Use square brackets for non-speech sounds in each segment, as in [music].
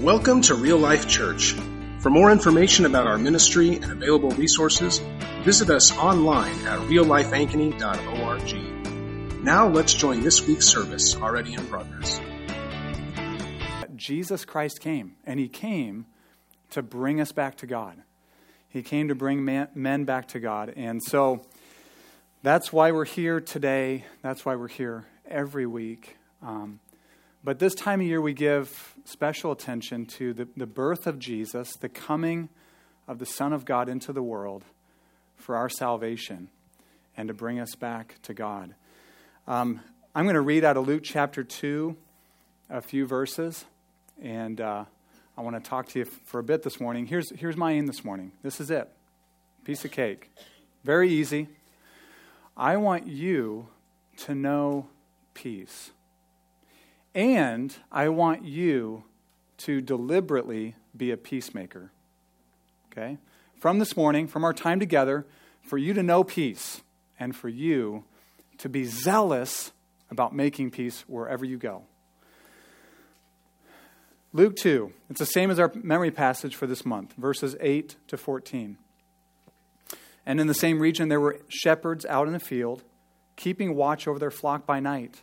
Welcome to Real Life Church. For more information about our ministry and available resources, visit us online at reallifeankeny.org. Now let's join this week's service already in progress. Jesus Christ came, and he came to bring us back to God. He came to bring man, men back to God. And so that's why we're here today. That's why we're here every week. Um, but this time of year, we give special attention to the, the birth of Jesus, the coming of the Son of God into the world for our salvation and to bring us back to God. Um, I'm going to read out of Luke chapter 2 a few verses, and uh, I want to talk to you for a bit this morning. Here's, here's my aim this morning. This is it piece of cake. Very easy. I want you to know peace. And I want you to deliberately be a peacemaker. Okay? From this morning, from our time together, for you to know peace and for you to be zealous about making peace wherever you go. Luke 2, it's the same as our memory passage for this month, verses 8 to 14. And in the same region, there were shepherds out in the field, keeping watch over their flock by night.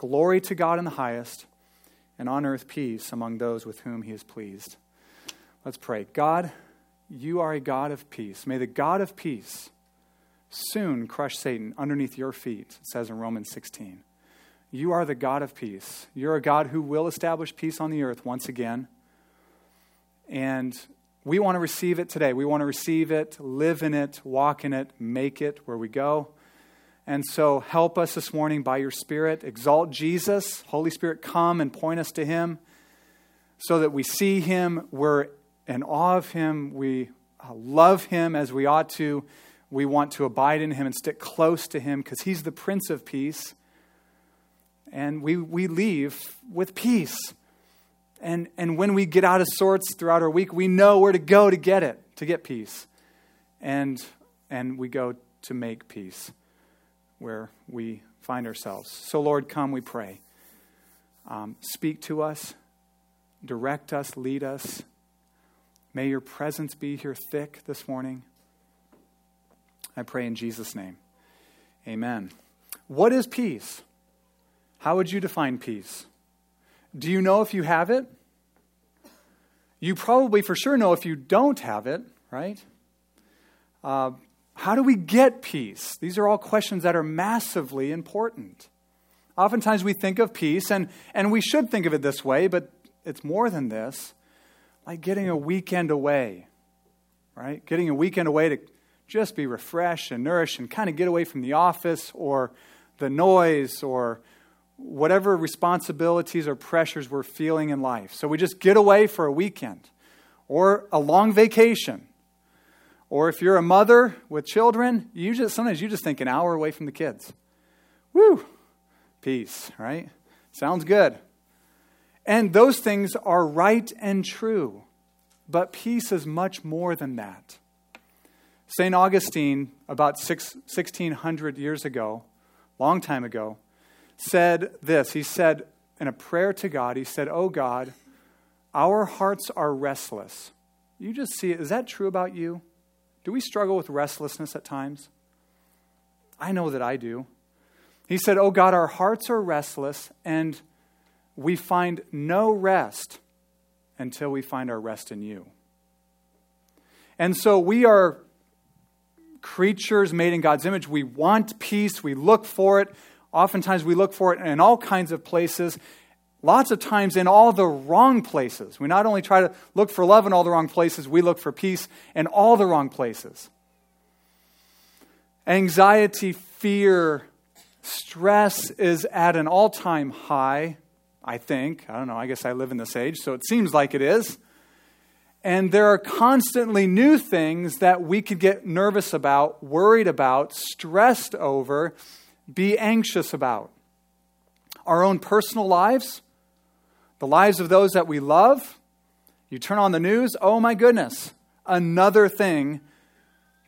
Glory to God in the highest, and on earth peace among those with whom he is pleased. Let's pray. God, you are a God of peace. May the God of peace soon crush Satan underneath your feet, it says in Romans 16. You are the God of peace. You're a God who will establish peace on the earth once again. And we want to receive it today. We want to receive it, live in it, walk in it, make it where we go. And so help us this morning by your Spirit. Exalt Jesus. Holy Spirit, come and point us to him so that we see him. We're in awe of him. We uh, love him as we ought to. We want to abide in him and stick close to him because he's the Prince of Peace. And we, we leave with peace. And, and when we get out of sorts throughout our week, we know where to go to get it, to get peace. And, and we go to make peace where we find ourselves. So, Lord, come, we pray. Um, speak to us, direct us, lead us. May your presence be here thick this morning. I pray in Jesus' name. Amen. What is peace? How would you define peace? Do you know if you have it? You probably for sure know if you don't have it, right? Uh, how do we get peace? These are all questions that are massively important. Oftentimes we think of peace, and, and we should think of it this way, but it's more than this like getting a weekend away, right? Getting a weekend away to just be refreshed and nourished and kind of get away from the office or the noise or whatever responsibilities or pressures we're feeling in life. So we just get away for a weekend or a long vacation or if you're a mother with children, you just sometimes you just think an hour away from the kids. Woo! Peace, right? Sounds good. And those things are right and true. But peace is much more than that. St. Augustine, about six, 1600 years ago, long time ago, said this. He said in a prayer to God, he said, Oh God, our hearts are restless. You just see. Is that true about you? Do we struggle with restlessness at times? I know that I do. He said, Oh God, our hearts are restless, and we find no rest until we find our rest in you. And so we are creatures made in God's image. We want peace, we look for it. Oftentimes, we look for it in all kinds of places lots of times in all the wrong places. We not only try to look for love in all the wrong places, we look for peace in all the wrong places. Anxiety, fear, stress is at an all time high, I think. I don't know, I guess I live in this age, so it seems like it is. And there are constantly new things that we could get nervous about, worried about, stressed over, be anxious about. Our own personal lives, the lives of those that we love. You turn on the news, oh my goodness, another thing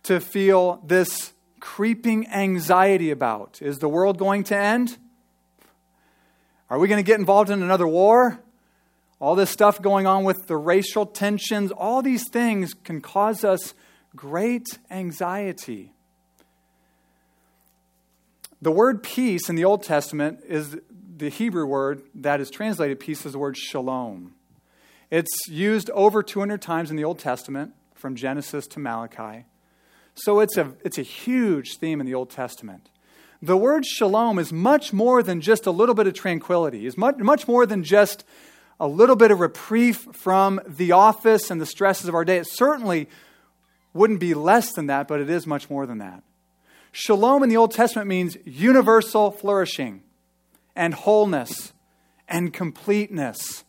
to feel this creeping anxiety about. Is the world going to end? Are we going to get involved in another war? all this stuff going on with the racial tensions, all these things can cause us great anxiety. The word peace in the Old Testament is the Hebrew word that is translated peace is the word shalom. It's used over 200 times in the Old Testament, from Genesis to Malachi. So it's a, it's a huge theme in the Old Testament. The word shalom is much more than just a little bit of tranquility, is much, much more than just a little bit of reprieve from the office and the stresses of our day. It certainly wouldn't be less than that, but it is much more than that. Shalom in the Old Testament means universal flourishing and wholeness and completeness.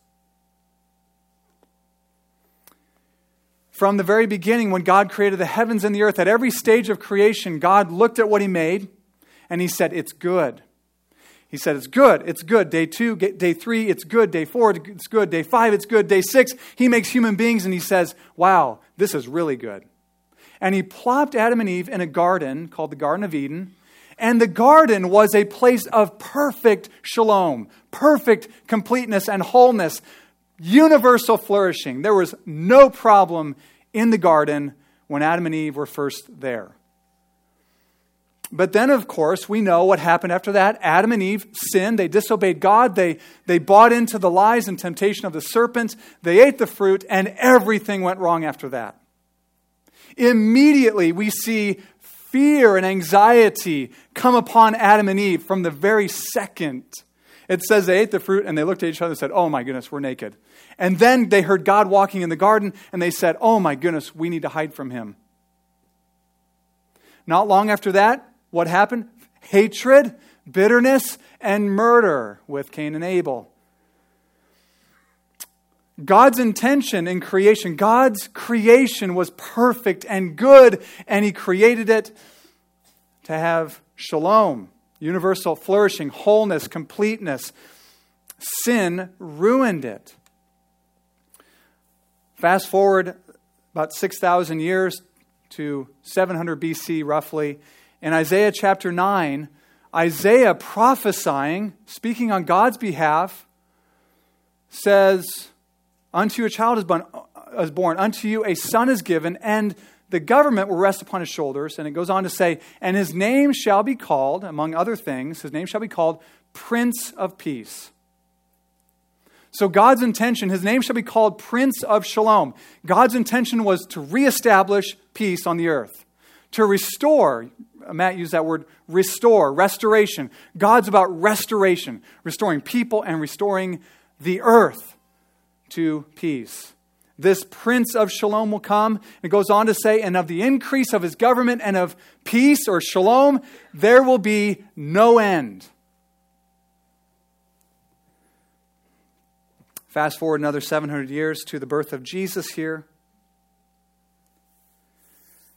From the very beginning, when God created the heavens and the earth, at every stage of creation, God looked at what He made and He said, It's good. He said, It's good, it's good. Day two, day three, it's good. Day four, it's good. Day five, it's good. Day six, he makes human beings and he says, Wow, this is really good. And he plopped Adam and Eve in a garden called the Garden of Eden. And the garden was a place of perfect shalom, perfect completeness and wholeness, universal flourishing. There was no problem in the garden when Adam and Eve were first there. But then, of course, we know what happened after that. Adam and Eve sinned. They disobeyed God. They, they bought into the lies and temptation of the serpent. They ate the fruit, and everything went wrong after that. Immediately, we see fear and anxiety come upon Adam and Eve from the very second. It says they ate the fruit and they looked at each other and said, Oh my goodness, we're naked. And then they heard God walking in the garden and they said, Oh my goodness, we need to hide from him. Not long after that, what happened? Hatred, bitterness, and murder with Cain and Abel. God's intention in creation, God's creation was perfect and good, and He created it to have shalom, universal flourishing, wholeness, completeness. Sin ruined it. Fast forward about 6,000 years to 700 BC, roughly, in Isaiah chapter 9, Isaiah prophesying, speaking on God's behalf, says, Unto you a child is born, uh, is born, unto you a son is given, and the government will rest upon his shoulders. And it goes on to say, And his name shall be called, among other things, his name shall be called Prince of Peace. So, God's intention, his name shall be called Prince of Shalom. God's intention was to reestablish peace on the earth, to restore. Matt used that word restore, restoration. God's about restoration, restoring people and restoring the earth to peace. This Prince of Shalom will come. It goes on to say, and of the increase of his government and of peace or shalom, there will be no end. Fast forward another 700 years to the birth of Jesus here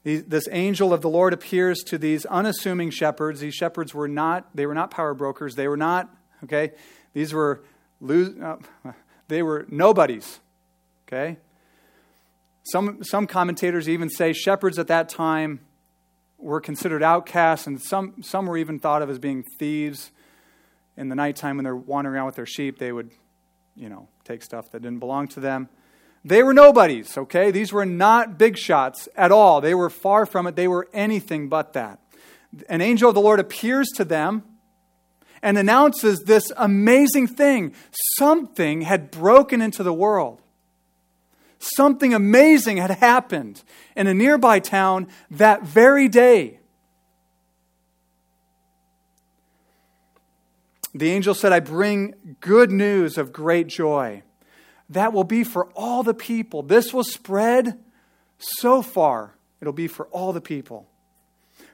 this angel of the Lord appears to these unassuming shepherds. These shepherds were not, they were not power brokers. They were not, okay, these were, uh, they were nobodies, okay? Some, some commentators even say shepherds at that time were considered outcasts, and some, some were even thought of as being thieves. In the nighttime when they're wandering around with their sheep, they would, you know, take stuff that didn't belong to them. They were nobodies, okay? These were not big shots at all. They were far from it. They were anything but that. An angel of the Lord appears to them and announces this amazing thing. Something had broken into the world. Something amazing had happened in a nearby town that very day. The angel said, I bring good news of great joy that will be for all the people. This will spread so far, it'll be for all the people.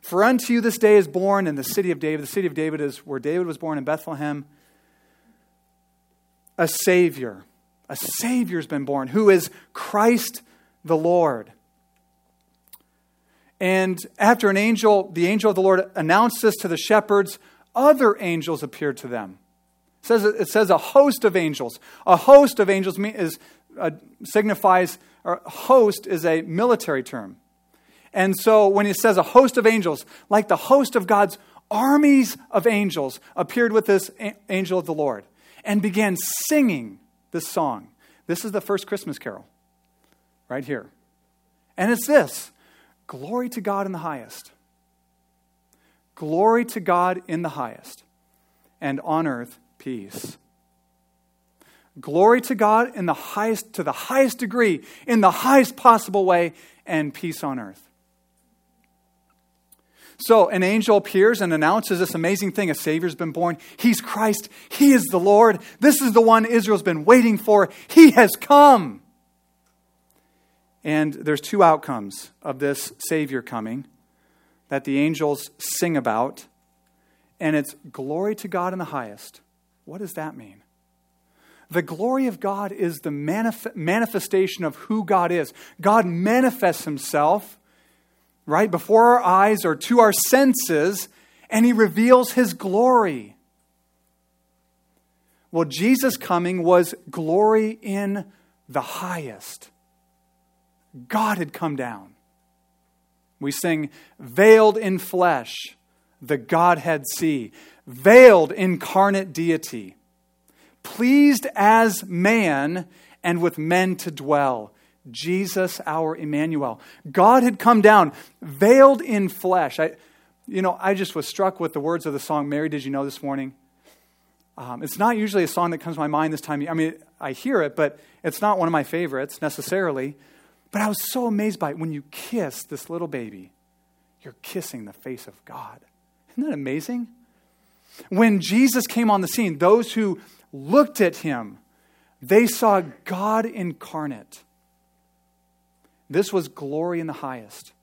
For unto you this day is born in the city of David. The city of David is where David was born in Bethlehem. A Savior. A Savior's been born who is Christ the Lord. And after an angel, the angel of the Lord announced this to the shepherds, other angels appeared to them. It says, it says a host of angels. A host of angels is, uh, signifies, or host is a military term. And so when it says a host of angels, like the host of God's armies of angels appeared with this angel of the Lord and began singing this song. This is the first Christmas carol, right here. And it's this Glory to God in the highest. Glory to God in the highest. And on earth, peace. Glory to God in the highest, to the highest degree, in the highest possible way, and peace on earth. So an angel appears and announces this amazing thing a Savior's been born. He's Christ. He is the Lord. This is the one Israel's been waiting for. He has come. And there's two outcomes of this Savior coming that the angels sing about. And it's glory to God in the highest. What does that mean? The glory of God is the manif- manifestation of who God is. God manifests himself right before our eyes or to our senses, and he reveals his glory. Well, Jesus' coming was glory in the highest. God had come down. We sing, veiled in flesh, the Godhead see, veiled incarnate deity, pleased as man and with men to dwell. Jesus, our Emmanuel. God had come down, veiled in flesh. I, you know, I just was struck with the words of the song, Mary, Did You Know This Morning? Um, it's not usually a song that comes to my mind this time. I mean, I hear it, but it's not one of my favorites necessarily. But I was so amazed by it. When you kiss this little baby, you're kissing the face of God. Isn't that amazing? When Jesus came on the scene, those who looked at him, they saw God incarnate. This was glory in the highest.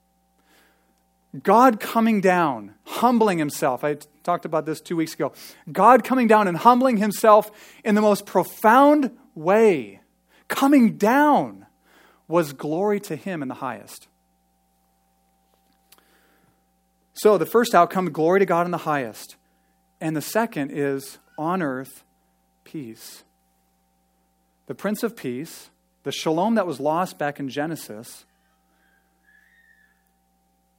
God coming down, humbling himself. I talked about this two weeks ago. God coming down and humbling himself in the most profound way, coming down, was glory to him in the highest. So the first outcome, glory to God in the highest. And the second is on earth, peace. The Prince of Peace the shalom that was lost back in Genesis,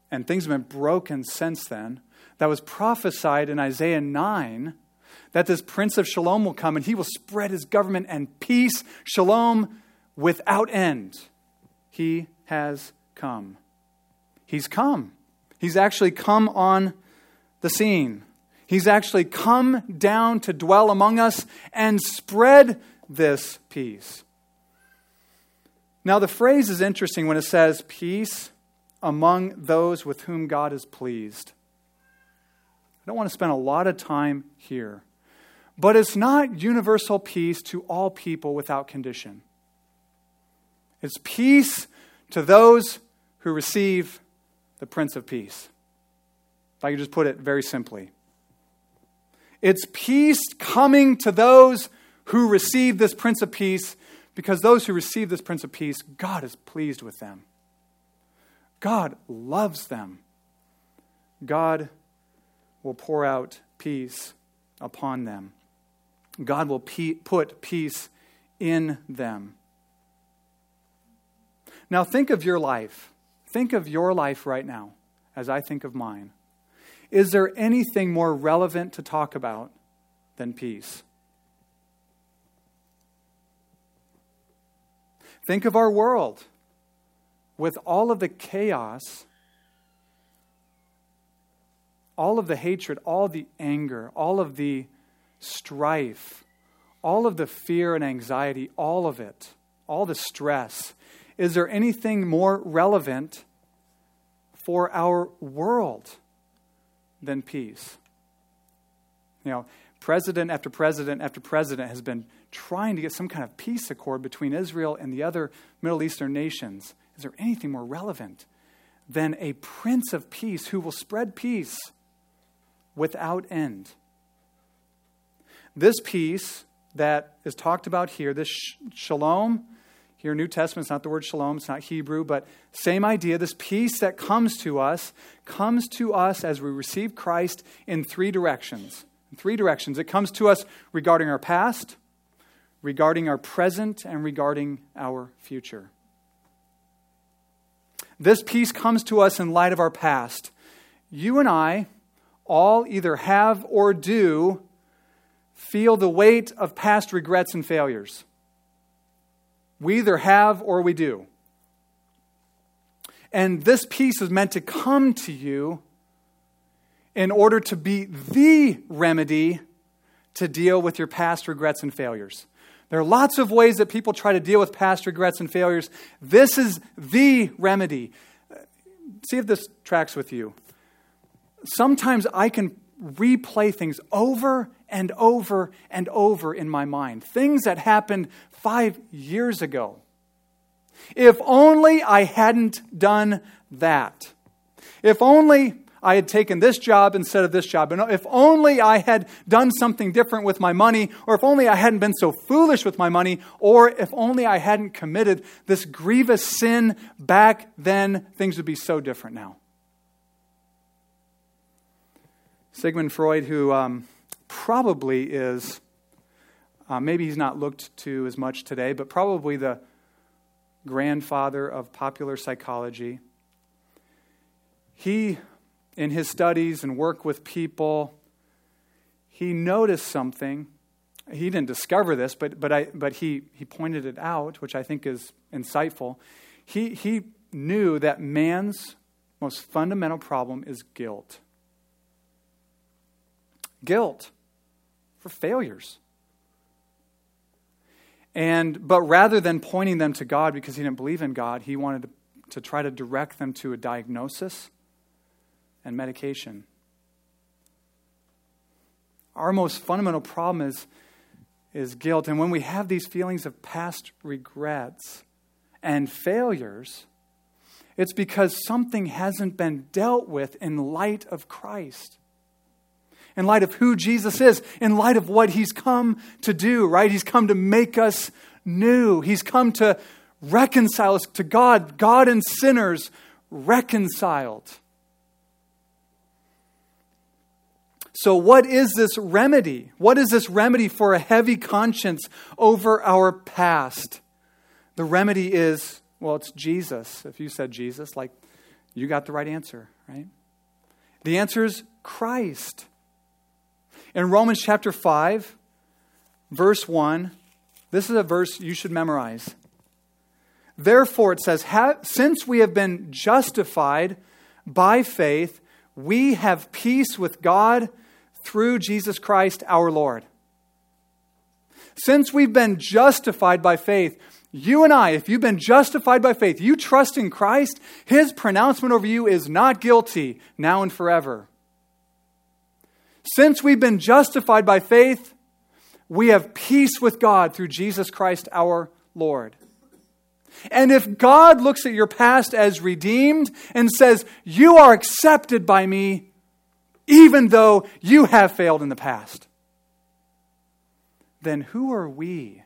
and things have been broken since then, that was prophesied in Isaiah 9 that this Prince of Shalom will come and he will spread his government and peace, shalom without end. He has come. He's come. He's actually come on the scene. He's actually come down to dwell among us and spread this peace. Now, the phrase is interesting when it says peace among those with whom God is pleased. I don't want to spend a lot of time here, but it's not universal peace to all people without condition. It's peace to those who receive the Prince of Peace. If I could just put it very simply. It's peace coming to those who receive this Prince of Peace because those who receive this Prince of Peace, God is pleased with them. God loves them. God will pour out peace upon them. God will pe- put peace in them. Now, think of your life. Think of your life right now as I think of mine. Is there anything more relevant to talk about than peace? Think of our world with all of the chaos, all of the hatred, all the anger, all of the strife, all of the fear and anxiety, all of it, all the stress. Is there anything more relevant for our world than peace? You know, president after president after president has been trying to get some kind of peace accord between Israel and the other Middle Eastern nations. Is there anything more relevant than a prince of peace who will spread peace without end? This peace that is talked about here, this shalom, Here, New Testament, it's not the word shalom, it's not Hebrew, but same idea. This peace that comes to us comes to us as we receive Christ in three directions. In three directions. It comes to us regarding our past, regarding our present, and regarding our future. This peace comes to us in light of our past. You and I all either have or do feel the weight of past regrets and failures. We either have or we do. And this peace is meant to come to you in order to be the remedy to deal with your past regrets and failures. There are lots of ways that people try to deal with past regrets and failures. This is the remedy. See if this tracks with you. Sometimes I can replay things over and over and over in my mind. Things that happened five years ago. If only I hadn't done that. If only I had taken this job instead of this job. And if only I had done something different with my money, or if only I hadn't been so foolish with my money, or if only I hadn't committed this grievous sin back then, things would be so different now. Sigmund Freud, who um, probably is, uh, maybe he's not looked to as much today, but probably the grandfather of popular psychology. He, in his studies and work with people, he noticed something. He didn't discover this, but, but, I, but he, he pointed it out, which I think is insightful. He, he knew that man's most fundamental problem is guilt guilt for failures. And but rather than pointing them to God because he didn't believe in God, he wanted to, to try to direct them to a diagnosis and medication. Our most fundamental problem is, is guilt. And when we have these feelings of past regrets and failures, it's because something hasn't been dealt with in light of Christ in light of who Jesus is, in light of what he's come to do, right? He's come to make us new. He's come to reconcile us to God, God and sinners reconciled. So, what is this remedy? What is this remedy for a heavy conscience over our past? The remedy is, well, it's Jesus. If you said Jesus, like, you got the right answer, right? The answer is Christ. In Romans chapter 5, verse 1, this is a verse you should memorize. Therefore, it says, Since we have been justified by faith, we have peace with God through Jesus Christ our Lord. Since we've been justified by faith, you and I, if you've been justified by faith, you trust in Christ, his pronouncement over you is not guilty now and forever. Since we've been justified by faith, we have peace with God through Jesus Christ our Lord. And if God looks at your past as redeemed and says, You are accepted by me, even though you have failed in the past, then who are we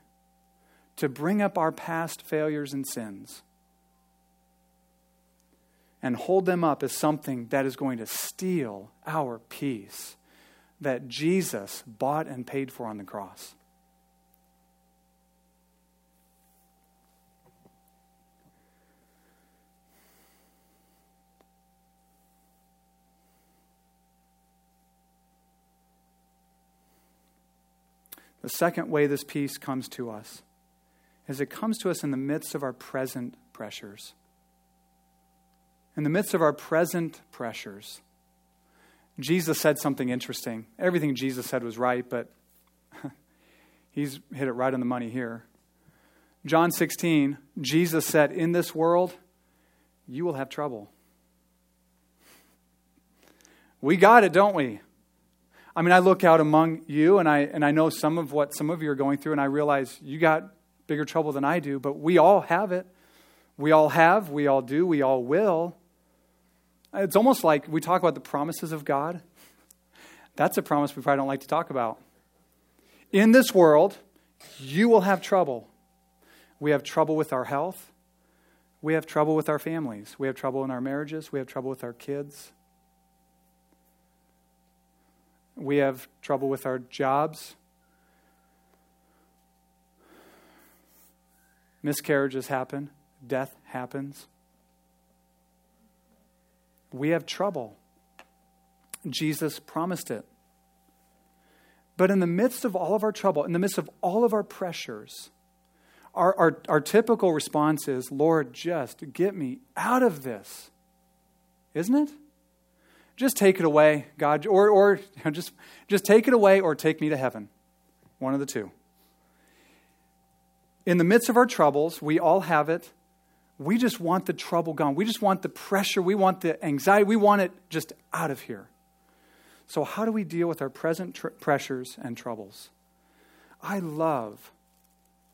to bring up our past failures and sins and hold them up as something that is going to steal our peace that Jesus bought and paid for on the cross. The second way this peace comes to us is it comes to us in the midst of our present pressures. In the midst of our present pressures. Jesus said something interesting. Everything Jesus said was right, but [laughs] he's hit it right on the money here. John 16, Jesus said, In this world, you will have trouble. We got it, don't we? I mean, I look out among you and I, and I know some of what some of you are going through, and I realize you got bigger trouble than I do, but we all have it. We all have, we all do, we all will. It's almost like we talk about the promises of God. That's a promise we probably don't like to talk about. In this world, you will have trouble. We have trouble with our health. We have trouble with our families. We have trouble in our marriages. We have trouble with our kids. We have trouble with our jobs. Miscarriages happen, death happens. We have trouble. Jesus promised it. But in the midst of all of our trouble, in the midst of all of our pressures, our, our, our typical response is, Lord, just get me out of this. Isn't it? Just take it away, God, or, or just, just take it away or take me to heaven. One of the two. In the midst of our troubles, we all have it. We just want the trouble gone. We just want the pressure. We want the anxiety. We want it just out of here. So, how do we deal with our present tr- pressures and troubles? I love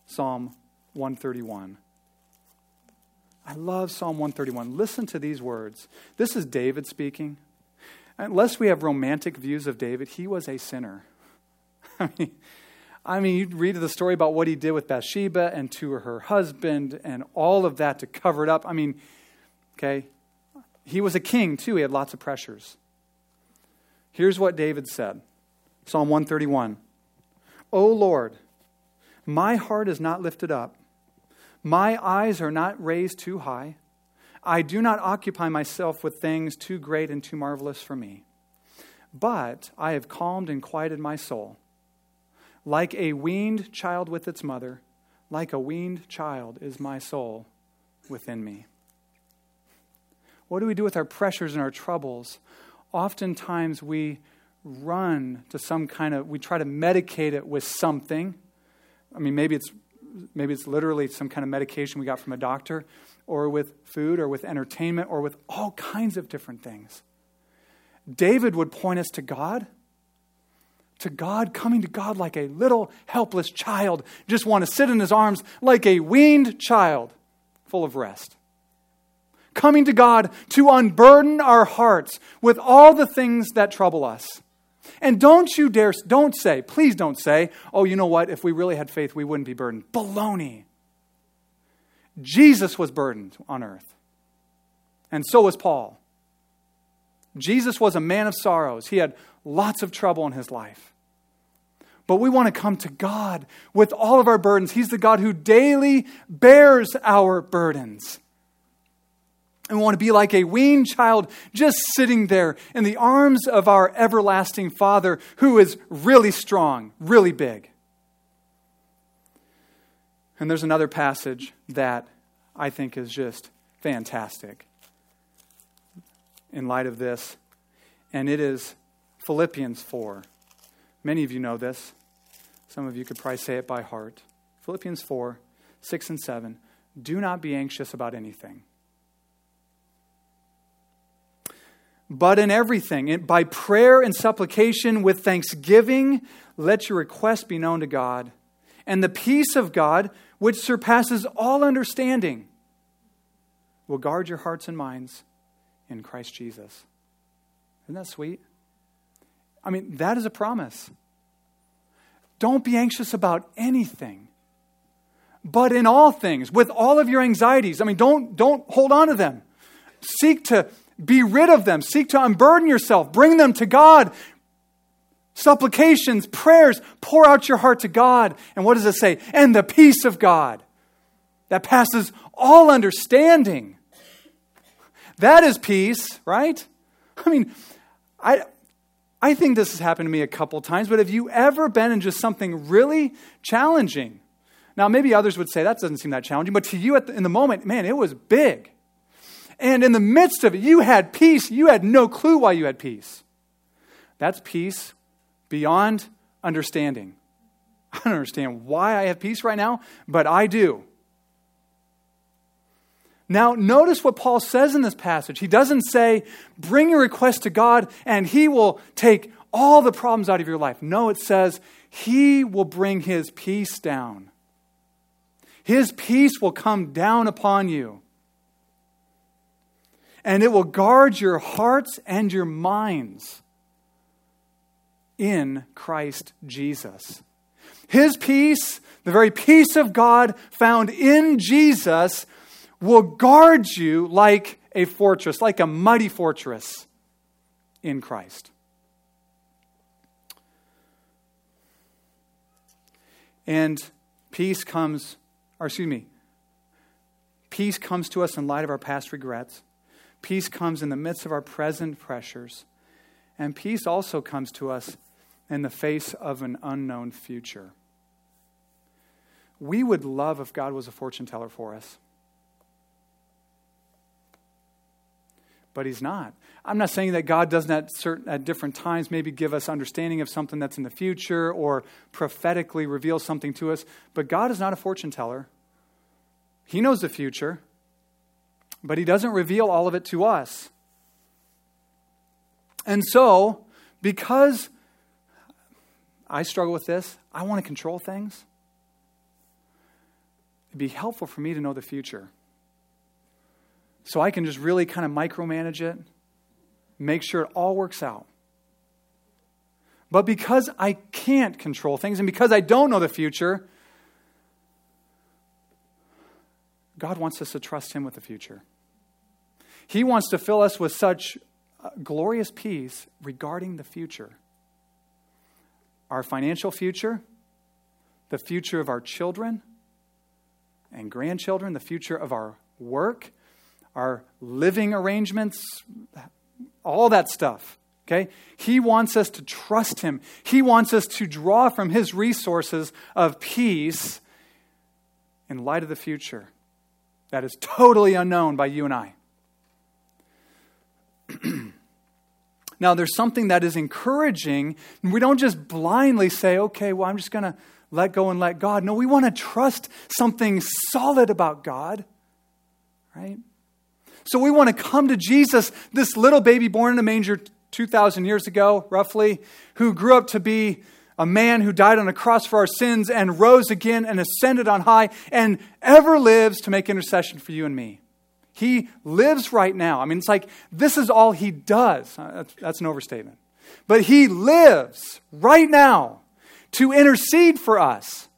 Psalm 131. I love Psalm 131. Listen to these words. This is David speaking. Unless we have romantic views of David, he was a sinner. [laughs] I mean, I mean, you read the story about what he did with Bathsheba and to her husband and all of that to cover it up. I mean, okay, he was a king too. He had lots of pressures. Here's what David said Psalm 131 O Lord, my heart is not lifted up, my eyes are not raised too high. I do not occupy myself with things too great and too marvelous for me. But I have calmed and quieted my soul. Like a weaned child with its mother, like a weaned child is my soul within me. What do we do with our pressures and our troubles? Oftentimes we run to some kind of, we try to medicate it with something. I mean, maybe it's, maybe it's literally some kind of medication we got from a doctor, or with food, or with entertainment, or with all kinds of different things. David would point us to God to God, coming to God like a little helpless child, just want to sit in his arms like a weaned child, full of rest. Coming to God to unburden our hearts with all the things that trouble us. And don't you dare, don't say, please don't say, oh, you know what, if we really had faith, we wouldn't be burdened. Baloney. Jesus was burdened on earth. And so was Paul. Jesus was a man of sorrows. He had lots of trouble in his life. But we want to come to God with all of our burdens. He's the God who daily bears our burdens. And we want to be like a weaned child just sitting there in the arms of our everlasting Father who is really strong, really big. And there's another passage that I think is just fantastic in light of this, and it is Philippians 4. Many of you know this. Some of you could probably say it by heart. Philippians 4 6 and 7. Do not be anxious about anything. But in everything, by prayer and supplication with thanksgiving, let your request be known to God. And the peace of God, which surpasses all understanding, will guard your hearts and minds in Christ Jesus. Isn't that sweet? I mean, that is a promise. Don't be anxious about anything. But in all things, with all of your anxieties, I mean, don't, don't hold on to them. Seek to be rid of them. Seek to unburden yourself. Bring them to God. Supplications, prayers, pour out your heart to God. And what does it say? And the peace of God that passes all understanding. That is peace, right? I mean, I, I think this has happened to me a couple times, but have you ever been in just something really challenging? Now, maybe others would say that doesn't seem that challenging, but to you the, in the moment, man, it was big. And in the midst of it, you had peace. You had no clue why you had peace. That's peace beyond understanding. [laughs] I don't understand why I have peace right now, but I do. Now, notice what Paul says in this passage. He doesn't say, bring your request to God and he will take all the problems out of your life. No, it says, he will bring his peace down. His peace will come down upon you. And it will guard your hearts and your minds in Christ Jesus. His peace, the very peace of God found in Jesus, will guard you like a fortress, like a mighty fortress in Christ. And peace comes, or excuse me, peace comes to us in light of our past regrets. Peace comes in the midst of our present pressures. And peace also comes to us in the face of an unknown future. We would love if God was a fortune teller for us. But he's not. I'm not saying that God doesn't at, certain, at different times maybe give us understanding of something that's in the future or prophetically reveal something to us, but God is not a fortune teller. He knows the future, but he doesn't reveal all of it to us. And so, because I struggle with this, I want to control things. It'd be helpful for me to know the future. So I can just really kind of micromanage it, make sure it all works out. But because I can't control things and because I don't know the future, God wants us to trust Him with the future. He wants to fill us with such uh, glorious peace regarding the future our financial future, the future of our children and grandchildren, the future of our work, our living arrangements, all that stuff. Okay? He wants us to trust Him. He wants us to draw from His resources of peace in light of the future that is totally unknown by you and I. [clears throat] now, there's something that is encouraging. We don't just blindly say, okay, well, I'm just going to let go and let God. No, we want to trust something solid about God, right? So we want to come to Jesus, this little baby born in a manger 2,000 years ago, roughly, who grew up to be a man who died on a cross for our sins and rose again and ascended on high and ever lives to make intercession for you and me. He lives right now. I mean, it's like this is all he does. Uh, that's, that's an overstatement. But he lives right now to intercede for us.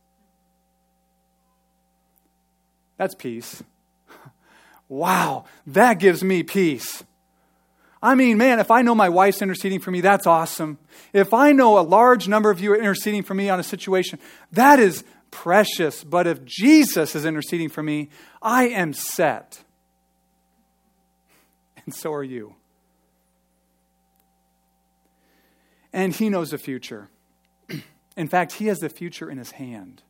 That's peace. [laughs] Wow, that gives me peace. I mean, man, if I know my wife's interceding for me, that's awesome. If I know a large number of you are interceding for me on a situation, that is precious. But if Jesus is interceding for me, I am set [laughs] and so are you. And he knows the future. [clears throat] In fact, he has the future in his hand.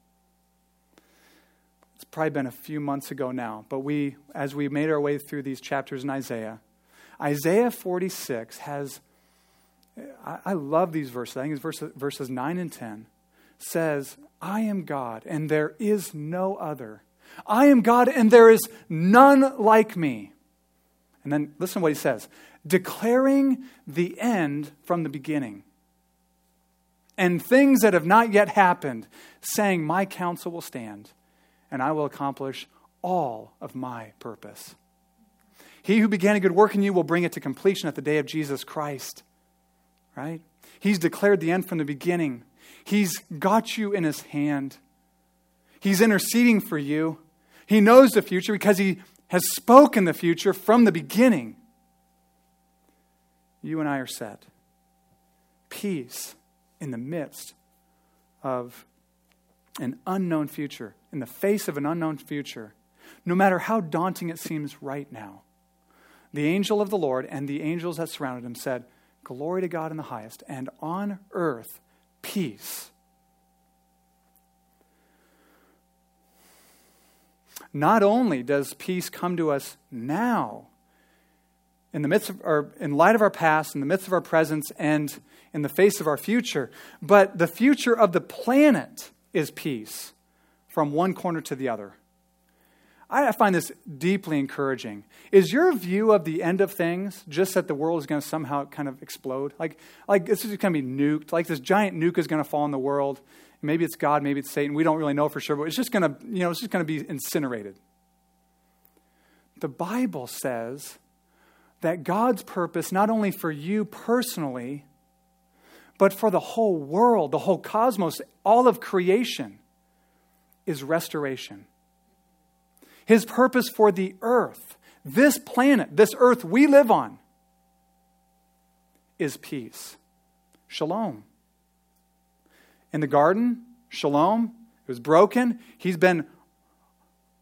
It's probably been a few months ago now, but we, as we made our way through these chapters in Isaiah, Isaiah 46 has, I, I love these verses. I think it's verses, verses 9 and 10 says, I am God and there is no other. I am God and there is none like me. And then listen to what he says declaring the end from the beginning. And things that have not yet happened, saying, My counsel will stand, and I will accomplish all of my purpose. He who began a good work in you will bring it to completion at the day of Jesus Christ. Right? He's declared the end from the beginning. He's got you in his hand. He's interceding for you. He knows the future because he has spoken the future from the beginning. You and I are set. Peace in the midst of an unknown future, in the face of an unknown future, no matter how daunting it seems right now. The angel of the Lord and the angels that surrounded him said, Glory to God in the highest, and on earth, peace Not only does peace come to us now, in the midst of our, in light of our past, in the midst of our presence, and in the face of our future, but the future of the planet is peace from one corner to the other. I find this deeply encouraging. Is your view of the end of things just that the world is going to somehow kind of explode? Like, like this is going to be nuked. Like this giant nuke is going to fall on the world, Maybe it's God, maybe it's Satan. We don't really know for sure, but it's just going to, you know, it's just going to be incinerated. The Bible says that God's purpose, not only for you personally, but for the whole world, the whole cosmos, all of creation is restoration. His purpose for the earth, this planet, this earth we live on, is peace. Shalom. In the garden, shalom, it was broken. He's been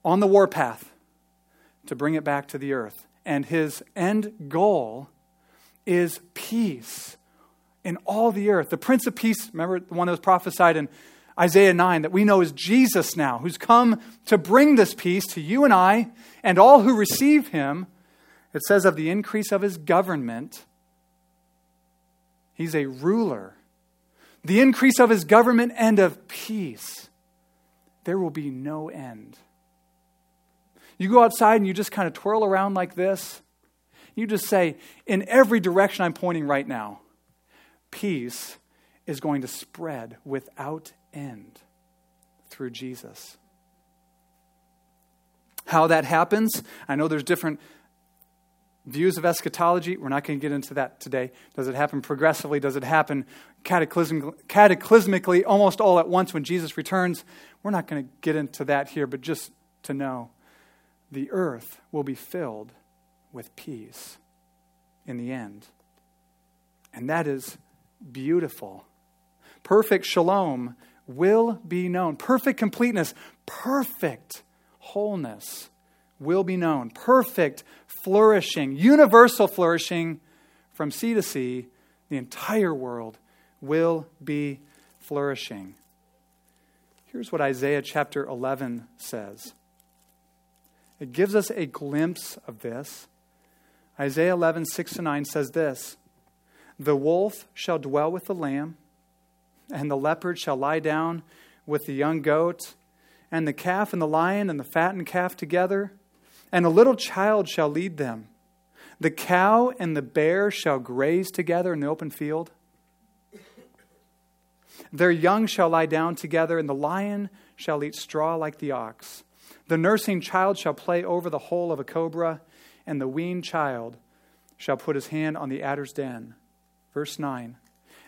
on the warpath to bring it back to the earth. And his end goal is peace in all the earth. The Prince of Peace, remember the one that was prophesied in Isaiah 9, that we know is Jesus now, who's come to bring this peace to you and I and all who receive him. It says of the increase of his government, he's a ruler. The increase of his government and of peace, there will be no end. You go outside and you just kind of twirl around like this. You just say, in every direction I'm pointing right now, peace is going to spread without end through Jesus. How that happens, I know there's different views of eschatology. We're not going to get into that today. Does it happen progressively? Does it happen cataclysmically, almost all at once when Jesus returns? We're not going to get into that here, but just to know the earth will be filled with peace in the end. And that is beautiful. Perfect shalom will be known. Perfect completeness, perfect wholeness will be known. Perfect flourishing, universal flourishing from sea to sea, the entire world will be flourishing. Here's what Isaiah chapter 11 says it gives us a glimpse of this. Isaiah 11, 6 to 9 says this The wolf shall dwell with the lamb, and the leopard shall lie down with the young goat, and the calf and the lion and the fattened calf together, and a little child shall lead them. The cow and the bear shall graze together in the open field. Their young shall lie down together, and the lion shall eat straw like the ox. The nursing child shall play over the hole of a cobra, and the weaned child shall put his hand on the adder's den. Verse 9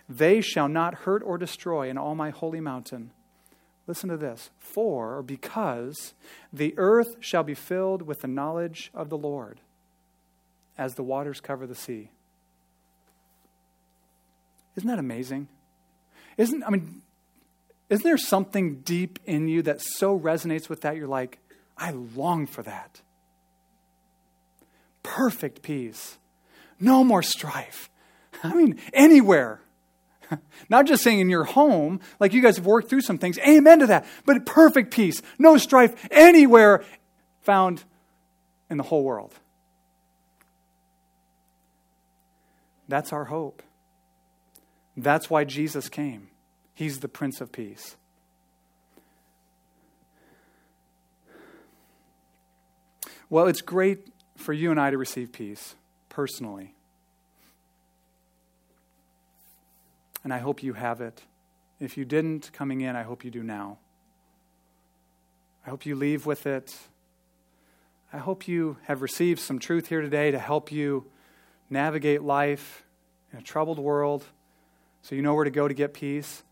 They shall not hurt or destroy in all my holy mountain. Listen to this. For, or because, the earth shall be filled with the knowledge of the Lord, as the waters cover the sea. Isn't that amazing? Isn't, I mean, isn't there something deep in you that so resonates with that? You're like, I long for that. Perfect peace. No more strife. [laughs] I mean, anywhere. [laughs] Not just saying in your home, like you guys have worked through some things. Amen to that. But perfect peace. No strife anywhere found in the whole world. That's our hope. That's why Jesus came. He's the Prince of Peace. Well, it's great for you and I to receive peace personally. And I hope you have it. If you didn't coming in, I hope you do now. I hope you leave with it. I hope you have received some truth here today to help you navigate life in a troubled world so you know where to go to get peace.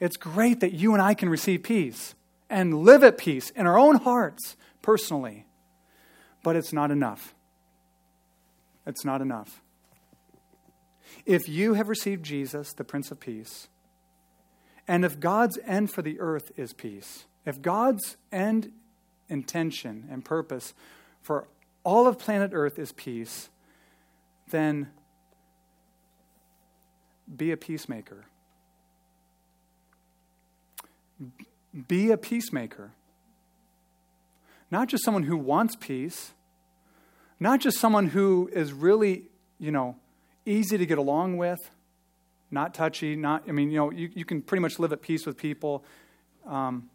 It's great that you and I can receive peace and live at peace in our own hearts personally but it's not enough. It's not enough. If you have received Jesus, the Prince of Peace, and if God's end for the earth is peace, if God's end intention and purpose for all of planet Earth is peace, then be a peacemaker. Be a peacemaker. Not just someone who wants peace, not just someone who is really, you know, easy to get along with, not touchy, not, I mean, you know, you, you can pretty much live at peace with people, um,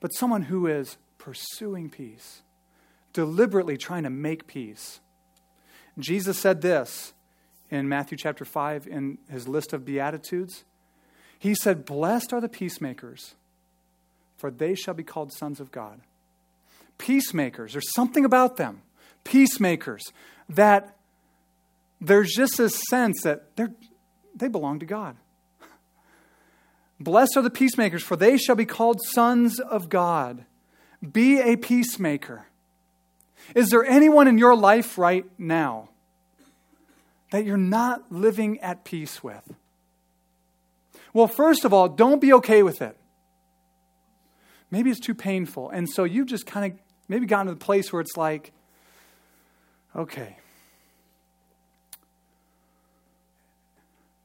but someone who is pursuing peace, deliberately trying to make peace. Jesus said this in Matthew chapter 5 in his list of Beatitudes. He said, Blessed are the peacemakers, for they shall be called sons of God peacemakers. There's something about them, peacemakers, that there's just this sense that they're, they belong to God. Blessed are the peacemakers, for they shall be called sons of God. Be a peacemaker. Is there anyone in your life right now that you're not living at peace with? Well, first of all, don't be okay with it. Maybe it's too painful. And so you've just kind of maybe gotten to the place where it's like, okay,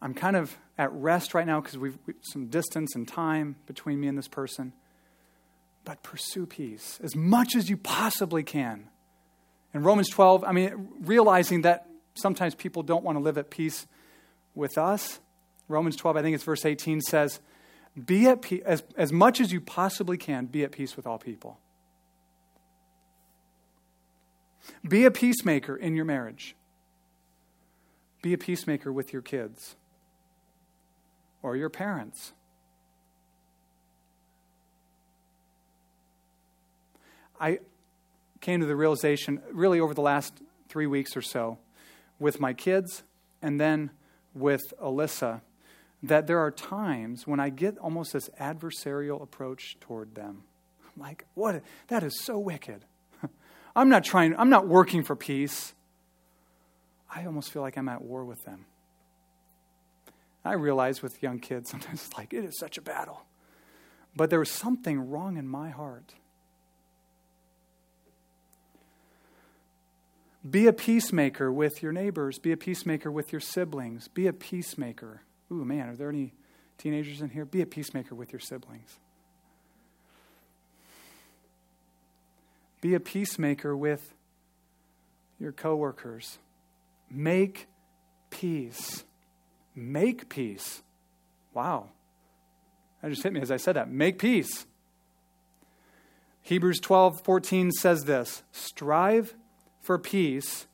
I'm kind of at rest right now because we've, we've some distance and time between me and this person. But pursue peace as much as you possibly can. In Romans 12, I mean, realizing that sometimes people don't want to live at peace with us. Romans 12, I think it's verse 18, says, Be at peace, as, as much as you possibly can, be at peace with all people. Be a peacemaker in your marriage. Be a peacemaker with your kids or your parents. I came to the realization, really, over the last three weeks or so, with my kids and then with Alyssa, that there are times when I get almost this adversarial approach toward them. I'm like, what? That is so wicked. [laughs] I'm not trying, I'm not working for peace. I almost feel like I'm at war with them. I realize with young kids, [laughs] sometimes it's like, it is such a battle. But there was something wrong in my heart. Be a peacemaker with your neighbors. Be a peacemaker with your siblings. Be a peacemaker. Ooh, man, are there any teenagers in here? Be a peacemaker with your siblings. Be a peacemaker with your coworkers. Make peace. Make peace. Wow. That just hit me as I said that. Make peace. Hebrews 12, 14 says this Strive for peace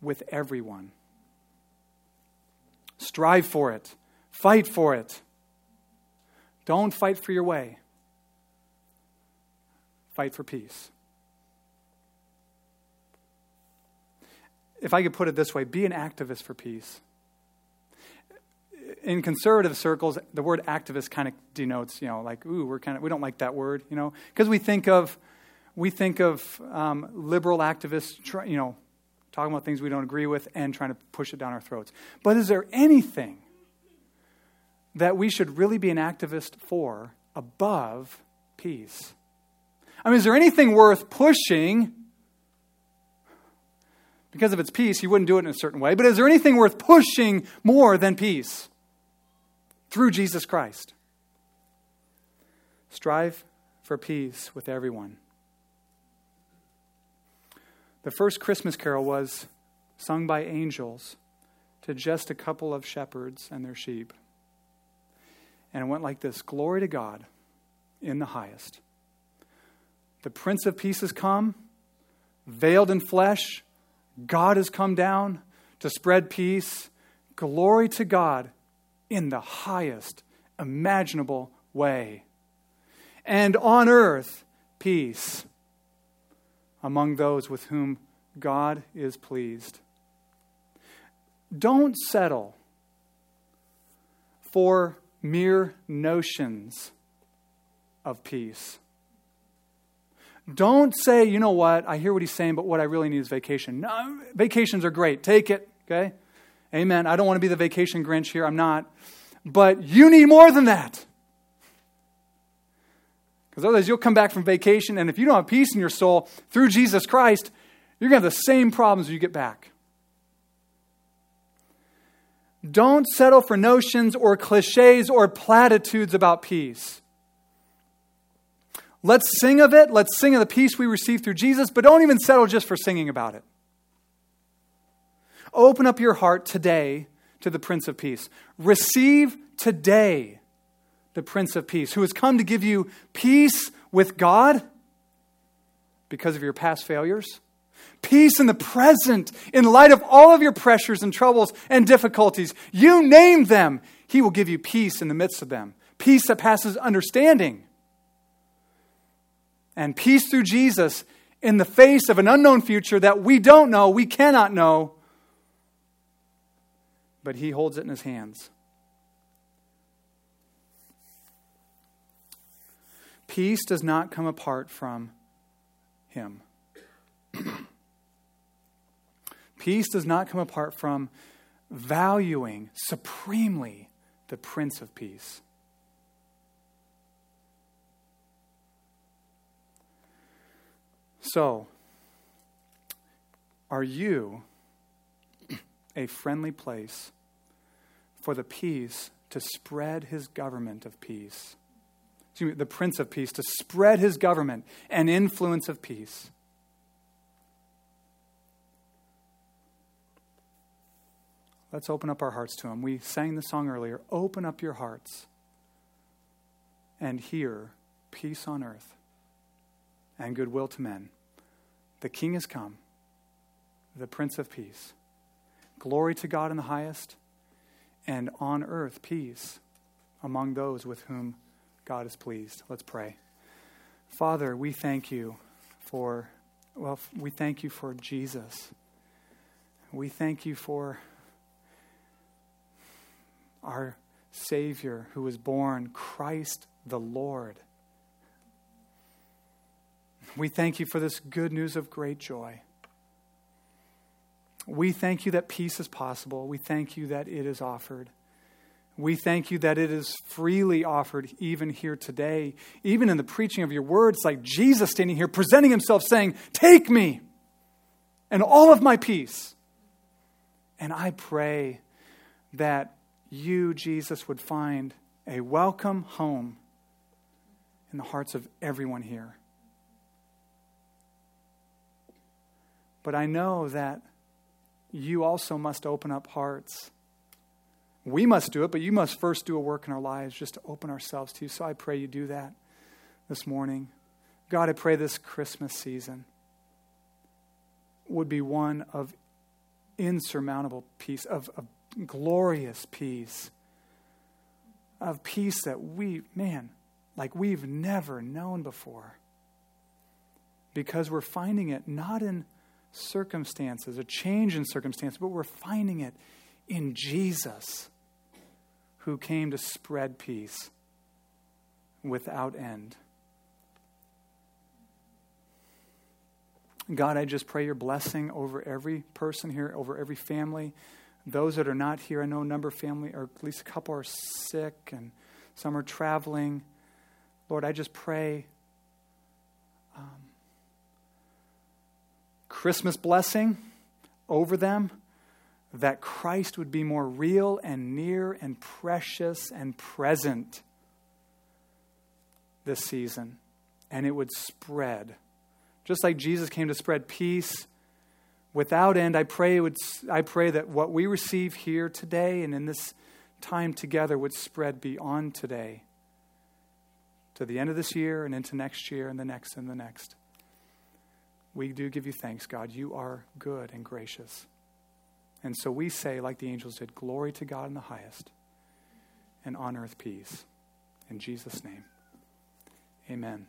with everyone. Strive for it. Fight for it. Don't fight for your way. Fight for peace. If I could put it this way, be an activist for peace in conservative circles, the word activist kind of denotes, you know, like, ooh, we're kind of, we don't like that word, you know, because we think of, we think of um, liberal activists, you know, talking about things we don't agree with and trying to push it down our throats. But is there anything that we should really be an activist for above peace? I mean, is there anything worth pushing? Because of its peace, you wouldn't do it in a certain way. But is there anything worth pushing more than peace? Through Jesus Christ. Strive for peace with everyone. The first Christmas carol was sung by angels to just a couple of shepherds and their sheep. And it went like this Glory to God in the highest. The Prince of Peace has come, veiled in flesh. God has come down to spread peace. Glory to God in the highest imaginable way. And on earth, peace among those with whom God is pleased. Don't settle for mere notions of peace. Don't say, you know what, I hear what he's saying, but what I really need is vacation. No, vacations are great. Take it, okay? Amen. I don't want to be the vacation Grinch here. I'm not. But you need more than that. Because otherwise, you'll come back from vacation, and if you don't have peace in your soul through Jesus Christ, you're going to have the same problems when you get back. Don't settle for notions or cliches or platitudes about peace. Let's sing of it. Let's sing of the peace we receive through Jesus, but don't even settle just for singing about it. Open up your heart today to the Prince of Peace. Receive today the Prince of Peace, who has come to give you peace with God because of your past failures, peace in the present in light of all of your pressures and troubles and difficulties. You name them, He will give you peace in the midst of them, peace that passes understanding. And peace through Jesus in the face of an unknown future that we don't know, we cannot know, but he holds it in his hands. Peace does not come apart from Him. [clears throat] Peace does not come apart from valuing supremely the Prince of Peace. So, are you [clears throat] a friendly place for the peace to spread his government of peace? Me, the Prince of Peace to spread his government and influence of peace. Let's open up our hearts to him. We sang the song earlier Open up your hearts and hear peace on earth and goodwill to men. The King has come, the Prince of Peace. Glory to God in the highest, and on earth peace among those with whom God is pleased. Let's pray. Father, we thank you for, well, we thank you for Jesus. We thank you for our Savior who was born, Christ the Lord. We thank you for this good news of great joy. We thank you that peace is possible. We thank you that it is offered. We thank you that it is freely offered even here today, even in the preaching of your words, like Jesus standing here presenting himself saying, Take me and all of my peace. And I pray that you, Jesus, would find a welcome home in the hearts of everyone here. But I know that you also must open up hearts. We must do it, but you must first do a work in our lives just to open ourselves to you. So I pray you do that this morning. God, I pray this Christmas season would be one of insurmountable peace, of, of glorious peace, of peace that we, man, like we've never known before. Because we're finding it not in circumstances, a change in circumstances, but we're finding it in Jesus, who came to spread peace without end. God, I just pray your blessing over every person here, over every family. Those that are not here, I know a number of family, or at least a couple are sick and some are traveling. Lord, I just pray um, Christmas blessing over them, that Christ would be more real and near and precious and present this season, and it would spread. Just like Jesus came to spread peace without end, I pray, would, I pray that what we receive here today and in this time together would spread beyond today to the end of this year and into next year and the next and the next we do give you thanks, God. You are good and gracious. And so we say, like the angels did, glory to God in the highest, and on earth peace. In Jesus' name, amen.